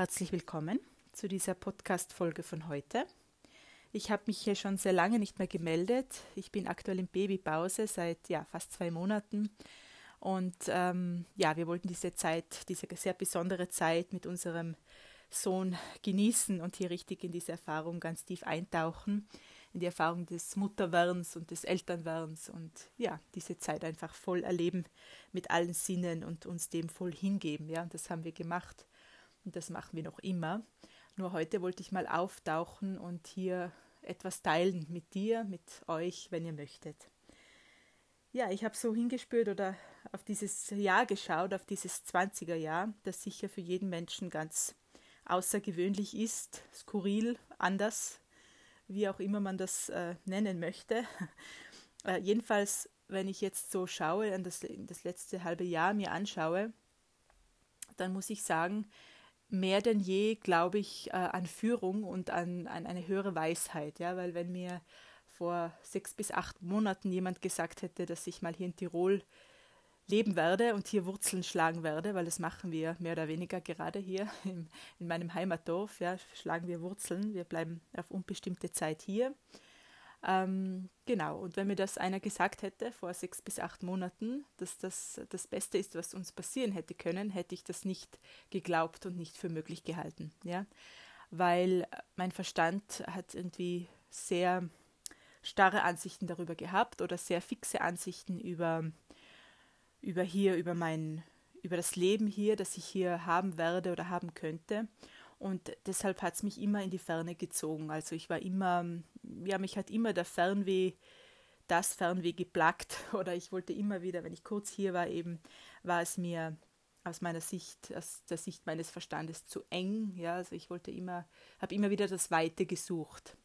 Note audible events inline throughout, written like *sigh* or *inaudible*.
Herzlich willkommen zu dieser Podcast-Folge von heute. Ich habe mich hier schon sehr lange nicht mehr gemeldet. Ich bin aktuell in Babypause seit ja, fast zwei Monaten. Und ähm, ja, wir wollten diese Zeit, diese sehr besondere Zeit mit unserem Sohn genießen und hier richtig in diese Erfahrung ganz tief eintauchen, in die Erfahrung des Mutterwerdens und des Elternwerdens und ja, diese Zeit einfach voll erleben mit allen Sinnen und uns dem voll hingeben. Ja, und das haben wir gemacht. Und das machen wir noch immer. Nur heute wollte ich mal auftauchen und hier etwas teilen mit dir, mit euch, wenn ihr möchtet. Ja, ich habe so hingespürt oder auf dieses Jahr geschaut, auf dieses 20er Jahr, das sicher für jeden Menschen ganz außergewöhnlich ist, skurril, anders, wie auch immer man das äh, nennen möchte. *laughs* Äh, jedenfalls, wenn ich jetzt so schaue, an das, das letzte halbe Jahr mir anschaue, dann muss ich sagen, mehr denn je, glaube ich, äh, an Führung und an, an eine höhere Weisheit. Ja? Weil wenn mir vor sechs bis acht Monaten jemand gesagt hätte, dass ich mal hier in Tirol leben werde und hier Wurzeln schlagen werde, weil das machen wir mehr oder weniger gerade hier *laughs* in, in meinem Heimatdorf, ja, schlagen wir Wurzeln, wir bleiben auf unbestimmte Zeit hier ähm, genau, und wenn mir das einer gesagt hätte vor sechs bis acht Monaten, dass das das Beste ist, was uns passieren hätte können, hätte ich das nicht geglaubt und nicht für möglich gehalten. Ja? Weil mein Verstand hat irgendwie sehr starre Ansichten darüber gehabt oder sehr fixe Ansichten über, über hier, über mein, über das Leben hier, das ich hier haben werde oder haben könnte. Und deshalb hat es mich immer in die Ferne gezogen. Also ich war immer, ja, mich hat immer der Fernweh, das Fernweh geplagt. *laughs* Oder ich wollte immer wieder, wenn ich kurz hier war, eben, war es mir aus meiner Sicht, aus der Sicht meines Verstandes zu eng. Ja, also ich wollte immer, habe immer wieder das Weite gesucht.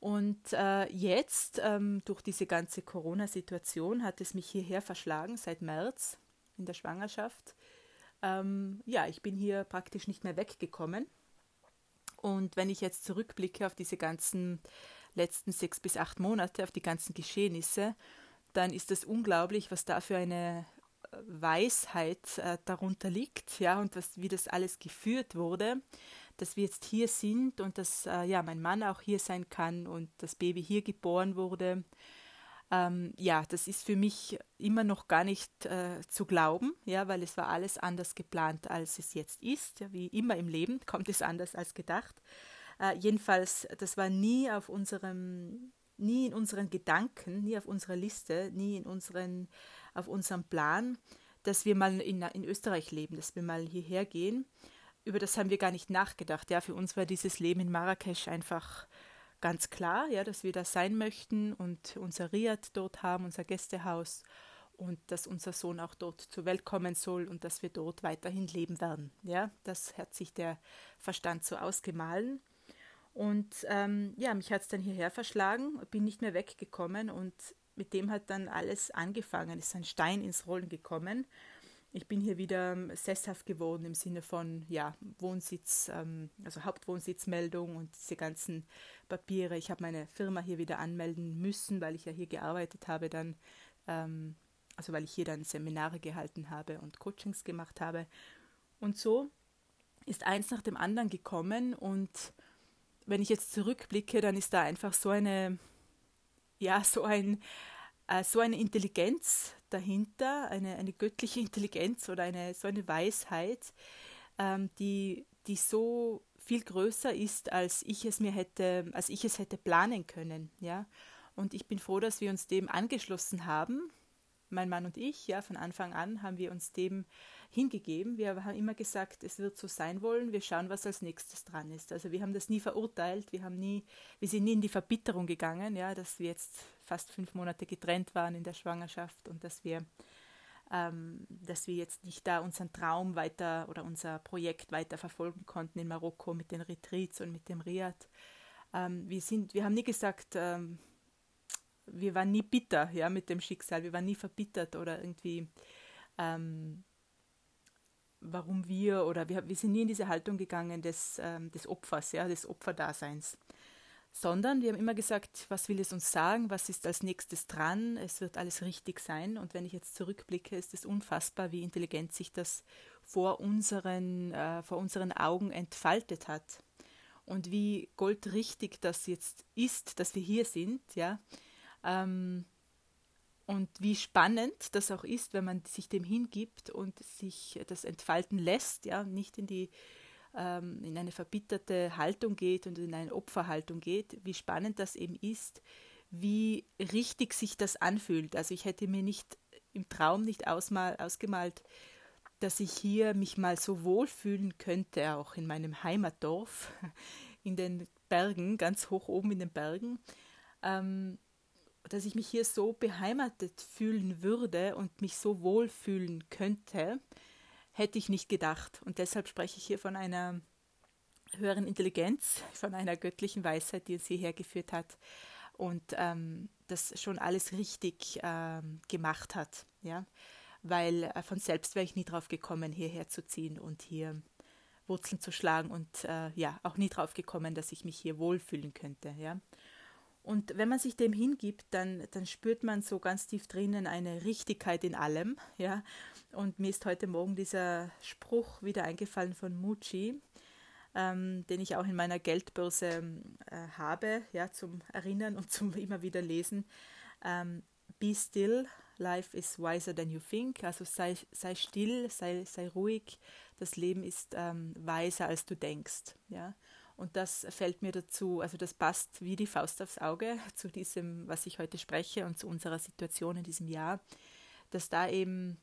Und äh, jetzt, ähm, durch diese ganze Corona-Situation, hat es mich hierher verschlagen, seit März in der Schwangerschaft ähm, ja, ich bin hier praktisch nicht mehr weggekommen. Und wenn ich jetzt zurückblicke auf diese ganzen letzten sechs bis acht Monate, auf die ganzen Geschehnisse, dann ist es unglaublich, was da für eine äh, Weisheit äh, darunter liegt, ja, und was, wie das alles geführt wurde, dass wir jetzt hier sind und dass äh, ja mein Mann auch hier sein kann und das Baby hier geboren wurde ähm, ja, das ist für mich immer noch gar nicht äh, zu glauben, ja, weil es war alles anders geplant, als es jetzt ist. Ja, wie immer im Leben *laughs* kommt es anders als gedacht. Äh, jedenfalls, das war nie auf unserem, nie in unseren Gedanken, nie auf unserer Liste, nie in unseren, auf unserem Plan, dass wir mal in, in Österreich leben, dass wir mal hierher gehen. Über das haben wir gar nicht nachgedacht. Ja, für uns war dieses Leben in Marrakesch einfach ganz klar, ja, dass wir da sein möchten und unser Riad dort haben, unser Gästehaus und dass unser Sohn auch dort zur Welt kommen soll und dass wir dort weiterhin leben werden. Ja, das hat sich der Verstand so ausgemahlen. Und ähm, ja, mich hat es dann hierher verschlagen, bin nicht mehr weggekommen und mit dem hat dann alles angefangen, ist ein Stein ins Rollen gekommen ich bin hier wieder ähm, sesshaft geworden im Sinne von ja, Wohnsitz, ähm, also Hauptwohnsitzmeldung und diese ganzen Papiere. Ich habe meine Firma hier wieder anmelden müssen, weil ich ja hier gearbeitet habe, dann, ähm, also weil ich hier dann Seminare gehalten habe und Coachings gemacht habe. Und so ist eins nach dem anderen gekommen und wenn ich jetzt zurückblicke, dann ist da einfach so eine, ja, so ein, äh, so eine Intelligenz dahinter, eine, eine göttliche *laughs* Intelligenz oder eine, so eine Weisheit, ähm, die, die so viel größer ist, als ich es mir hätte, als ich es hätte planen können, ja. Und ich bin froh, dass wir uns dem angeschlossen haben, mein Mann und ich, ja, von Anfang an haben wir uns dem hingegeben. Wir haben immer gesagt, es wird so sein wollen, wir schauen, was als nächstes dran ist. Also wir haben das nie verurteilt, wir haben nie, wir sind nie in die Verbitterung gegangen, ja, dass wir jetzt fast fünf Monate getrennt waren in der Schwangerschaft und dass wir ähm, dass wir jetzt nicht da unseren Traum weiter oder unser Projekt weiter verfolgen konnten in Marokko mit den Retreats und mit dem Riad. Ähm, wir, sind, wir haben nie gesagt, ähm, wir waren nie bitter ja, mit dem Schicksal, wir waren nie verbittert oder irgendwie, ähm, warum wir oder wir, wir sind nie in diese Haltung gegangen des, ähm, des Opfers, ja, des Opferdaseins. Sondern wir haben immer gesagt, was will es uns sagen, was ist als nächstes dran, es wird alles richtig sein. Und wenn ich jetzt zurückblicke, ist es unfassbar, wie intelligent sich das vor unseren, äh, vor unseren Augen entfaltet hat. Und wie goldrichtig das jetzt ist, dass wir hier sind, ja. Ähm, und wie spannend das auch ist, wenn man sich dem hingibt und sich das entfalten lässt, ja, nicht in die ähm, in eine verbitterte Haltung geht und in eine Opferhaltung geht, wie spannend das eben ist, wie richtig sich das anfühlt. Also ich hätte mir nicht im Traum nicht ausmal, ausgemalt, dass ich hier mich mal so wohlfühlen könnte, auch in meinem Heimatdorf, *laughs* in den Bergen, ganz hoch oben in den Bergen, ähm, dass ich mich hier so beheimatet fühlen würde und mich so wohlfühlen könnte, hätte ich nicht gedacht. Und deshalb spreche ich hier von einer höheren Intelligenz, von einer göttlichen Weisheit, die uns hierher geführt hat und ähm, das schon alles richtig ähm, gemacht hat. Ja? Weil äh, von selbst wäre ich nie drauf gekommen, hierher zu ziehen und hier Wurzeln zu schlagen und äh, ja, auch nie drauf gekommen, dass ich mich hier wohlfühlen könnte. Ja? Und wenn man sich dem hingibt, dann, dann spürt man so ganz tief drinnen eine Richtigkeit in allem. Ja? Und mir ist heute Morgen dieser Spruch wieder eingefallen von Mucci, ähm, den ich auch in meiner Geldbörse äh, habe, ja, zum Erinnern und *laughs* zum immer wieder lesen. Ähm, Be still, life is wiser than you think. Also sei, sei still, sei, sei ruhig. Das Leben ist ähm, weiser, als du denkst. Ja? Und das fällt mir dazu, also das passt wie die Faust aufs Auge *laughs* zu diesem, was ich heute spreche und zu unserer Situation in diesem Jahr, dass da eben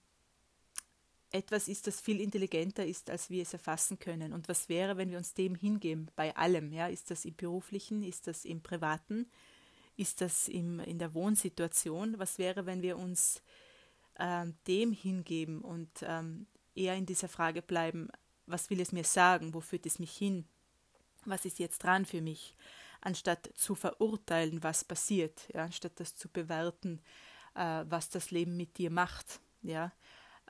etwas ist, das viel intelligenter ist, als wir es erfassen können. Und was wäre, wenn wir uns dem hingeben, bei allem? Ja? Ist das im beruflichen, ist das im privaten, ist das im, in der Wohnsituation? Was wäre, wenn wir uns ähm, dem hingeben und ähm, eher in dieser Frage bleiben, was will es mir sagen, wo führt es mich hin, was ist jetzt dran für mich, anstatt zu verurteilen, was passiert, ja? anstatt das zu bewerten, äh, was das Leben mit dir macht. Ja?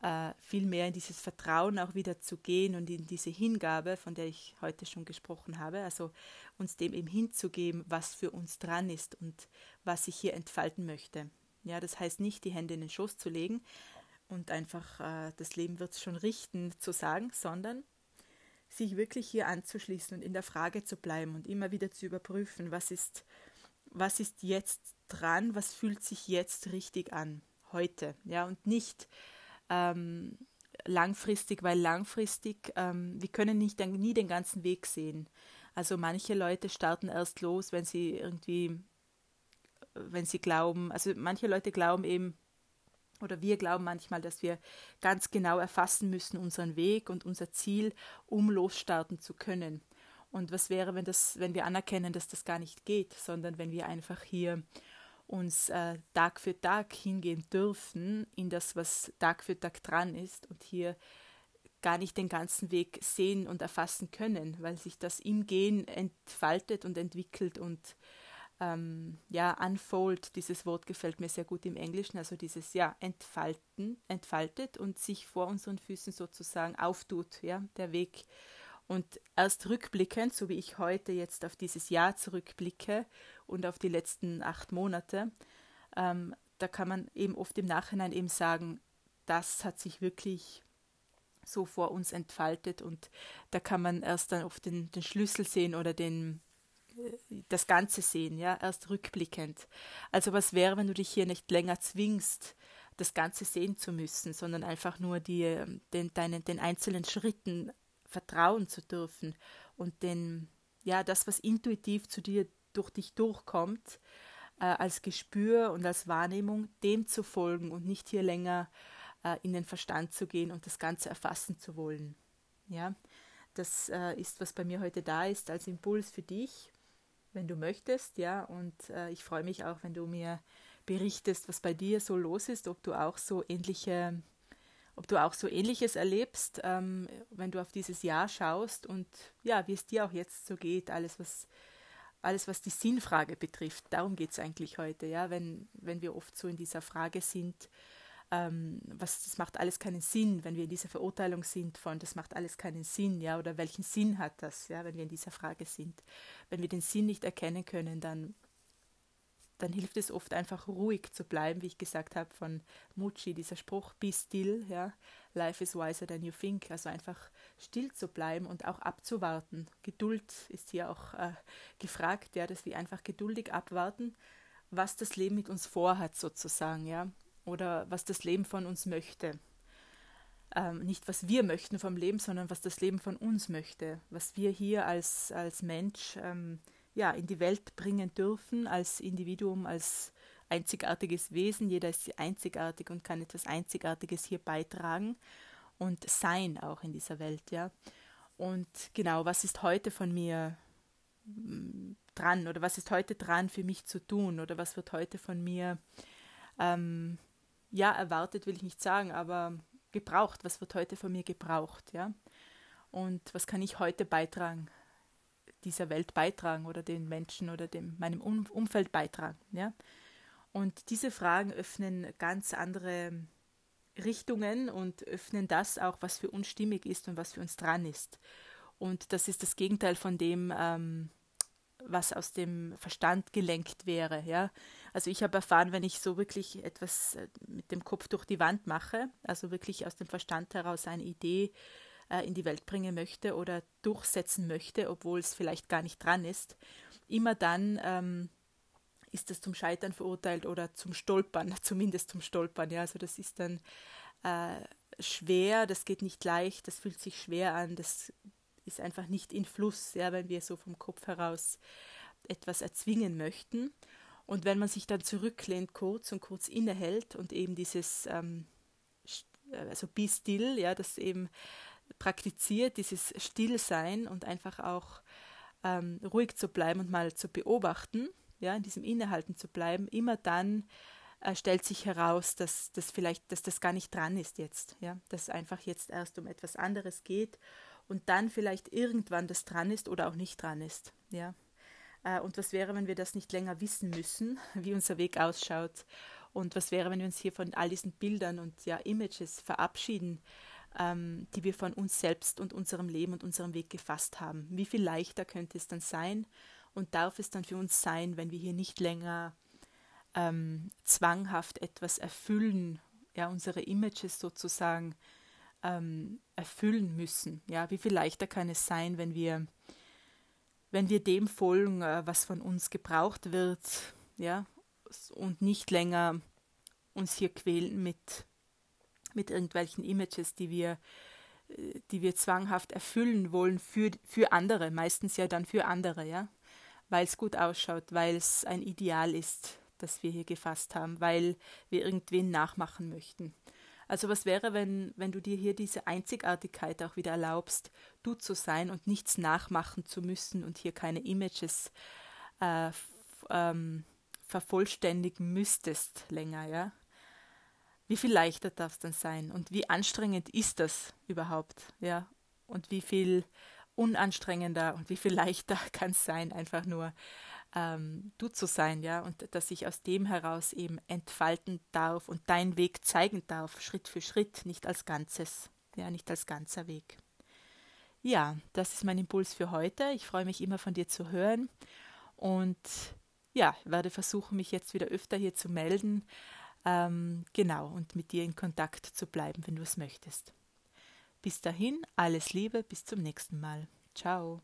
äh, viel mehr in dieses Vertrauen auch wieder zu gehen und in diese Hingabe, von der ich heute schon gesprochen habe, also uns dem eben hinzugeben, was für uns dran ist und was ich hier entfalten möchte. Ja, das heißt nicht, die Hände in den Schoß zu legen und einfach äh, das Leben wird es schon richten zu sagen, sondern sich wirklich hier anzuschließen und in der Frage zu bleiben und immer wieder zu überprüfen, was ist, was ist jetzt dran, was fühlt sich jetzt richtig an, heute, ja, und nicht ähm, langfristig, weil langfristig, ähm, wir können nicht, nie den ganzen Weg sehen. Also manche Leute starten erst los, wenn sie irgendwie, wenn sie glauben, also manche Leute glauben eben, oder wir glauben manchmal, dass wir ganz genau erfassen müssen unseren Weg und unser Ziel, um losstarten zu können. Und was wäre, wenn das, wenn wir anerkennen, dass das gar nicht geht, sondern wenn wir einfach hier uns äh, Tag für Tag hingehen dürfen in das, was Tag für Tag dran ist und hier gar nicht den ganzen Weg sehen und erfassen können, weil sich das im Gehen entfaltet und entwickelt und ähm, ja, unfold, dieses Wort gefällt mir sehr gut im Englischen, also dieses ja, entfalten, entfaltet und sich vor unseren Füßen sozusagen auftut, ja, der Weg. Und erst rückblickend, so wie ich heute jetzt auf dieses Jahr zurückblicke und auf die letzten acht Monate, ähm, da kann man eben oft im Nachhinein eben sagen, das hat sich wirklich so vor uns entfaltet und da kann man erst dann oft den, den Schlüssel sehen oder den, das Ganze sehen, ja, erst rückblickend. Also was wäre, wenn du dich hier nicht länger zwingst, das Ganze sehen zu müssen, sondern einfach nur die, ähm, den, deinen, den einzelnen Schritten vertrauen zu dürfen und den, ja, das, was intuitiv zu dir durch dich durchkommt, äh, als Gespür und als Wahrnehmung, dem zu folgen und nicht hier länger äh, in den Verstand zu gehen und das Ganze erfassen zu wollen. Ja, das äh, ist, was bei mir heute da ist, als Impuls für dich, wenn du möchtest, ja, und äh, ich freue mich auch, wenn du mir berichtest, was bei dir so los ist, ob du auch so ähnliche ob du auch so ähnliches erlebst, ähm, wenn du auf dieses Jahr schaust. Und ja, wie es dir auch jetzt so geht, alles was alles was die Sinnfrage betrifft. Darum geht es eigentlich heute, ja, wenn, wenn wir oft so in dieser Frage sind, ähm, was das macht alles keinen Sinn, wenn wir in dieser Verurteilung sind von das macht alles keinen Sinn, ja, oder welchen Sinn hat das, ja, wenn wir in dieser Frage sind. Wenn wir den Sinn nicht erkennen können, dann dann hilft es oft einfach ruhig zu bleiben, wie ich gesagt habe von Mucci, dieser Spruch, be still, ja, life is wiser than you think, also einfach still zu bleiben und auch abzuwarten. Geduld ist hier auch äh, gefragt, ja, dass wir einfach geduldig abwarten, was das Leben mit uns vorhat sozusagen, ja, oder was das Leben von uns möchte. Ähm, nicht was wir möchten vom Leben, sondern was das Leben von uns möchte, was wir hier als, als Mensch ähm, ja, in die Welt bringen dürfen, als Individuum, als einzigartiges Wesen. Jeder ist einzigartig und kann etwas Einzigartiges hier beitragen und sein auch in dieser Welt, ja. Und genau, was ist heute von mir mm, dran oder was ist heute dran für mich zu tun oder was wird heute von mir ähm, ja erwartet will ich nicht sagen, aber gebraucht, was wird heute von mir gebraucht, ja? Und was kann ich heute beitragen dieser Welt beitragen oder den Menschen oder dem, meinem um Umfeld beitragen. Ja? Und diese Fragen öffnen ganz andere Richtungen und öffnen das auch, was für uns stimmig ist und was für uns dran ist. Und das ist das Gegenteil von dem, ähm, was aus dem Verstand gelenkt wäre. Ja? Also ich habe erfahren, wenn ich so wirklich etwas äh, mit dem Kopf durch die Wand mache, also wirklich aus dem Verstand heraus eine Idee äh, in die Welt bringen möchte oder durchsetzen möchte, obwohl es vielleicht gar nicht dran ist, immer dann ähm, ist das zum Scheitern verurteilt oder zum Stolpern, *laughs* zumindest zum Stolpern. Ja, also das ist dann äh, schwer, das geht nicht leicht, das fühlt sich schwer an, das ist einfach nicht in Fluss, ja, wenn wir so vom Kopf heraus etwas erzwingen möchten. Und wenn man sich dann zurücklehnt kurz und kurz innehält und eben dieses ähm, also be still, ja, das eben praktiziert, dieses Stillsein und einfach auch ähm, ruhig zu bleiben und mal zu beobachten, ja, in diesem Innehalten zu bleiben, immer dann äh, stellt sich heraus, dass das vielleicht, dass das gar nicht dran ist jetzt, ja, dass einfach jetzt erst um etwas anderes geht und dann vielleicht irgendwann das dran ist oder auch nicht dran ist, ja. Äh, und was wäre, wenn wir das nicht länger wissen müssen, *laughs* wie unser Weg ausschaut? Und was wäre, wenn wir uns hier von all diesen Bildern und ja, Images verabschieden? ähm, die wir von uns selbst und unserem Leben und unserem Weg gefasst haben. Wie viel leichter könnte es dann sein und darf es dann für uns sein, wenn wir hier nicht länger ähm, zwanghaft etwas erfüllen, ja, unsere Images sozusagen ähm, erfüllen müssen. Ja, wie viel leichter kann es sein, wenn wir, wenn wir dem folgen, äh, was von uns gebraucht wird, ja, und nicht länger uns hier quälen mit mit irgendwelchen Images, die wir, äh, die wir zwanghaft erfüllen wollen für, für andere, meistens ja dann für andere, ja, weil es gut ausschaut, weil es ein Ideal ist, das wir hier gefasst haben, weil wir irgendwen nachmachen möchten. Also was wäre, wenn, wenn du dir hier diese Einzigartigkeit auch wieder erlaubst, du zu sein und nichts nachmachen zu müssen und hier keine Images äh, ähm, vervollständigen müsstest länger, ja? wie viel leichter darf es dann sein und wie anstrengend ist das überhaupt, ja? Und wie viel unanstrengender und wie viel *laughs* leichter kann es sein, einfach nur ähm, du zu sein, ja, und dass ich aus dem heraus eben entfalten darf und deinen Weg zeigen darf, Schritt für Schritt, nicht als Ganzes, ja, nicht als ganzer Weg. Ja, das ist mein Impuls für heute. Ich freue mich immer von dir zu hören und ja, werde versuchen, mich jetzt wieder öfter hier zu melden ähm, genau, und mit dir in Kontakt zu bleiben, wenn du es möchtest. Bis dahin, alles Liebe, bis zum nächsten Mal. Ciao.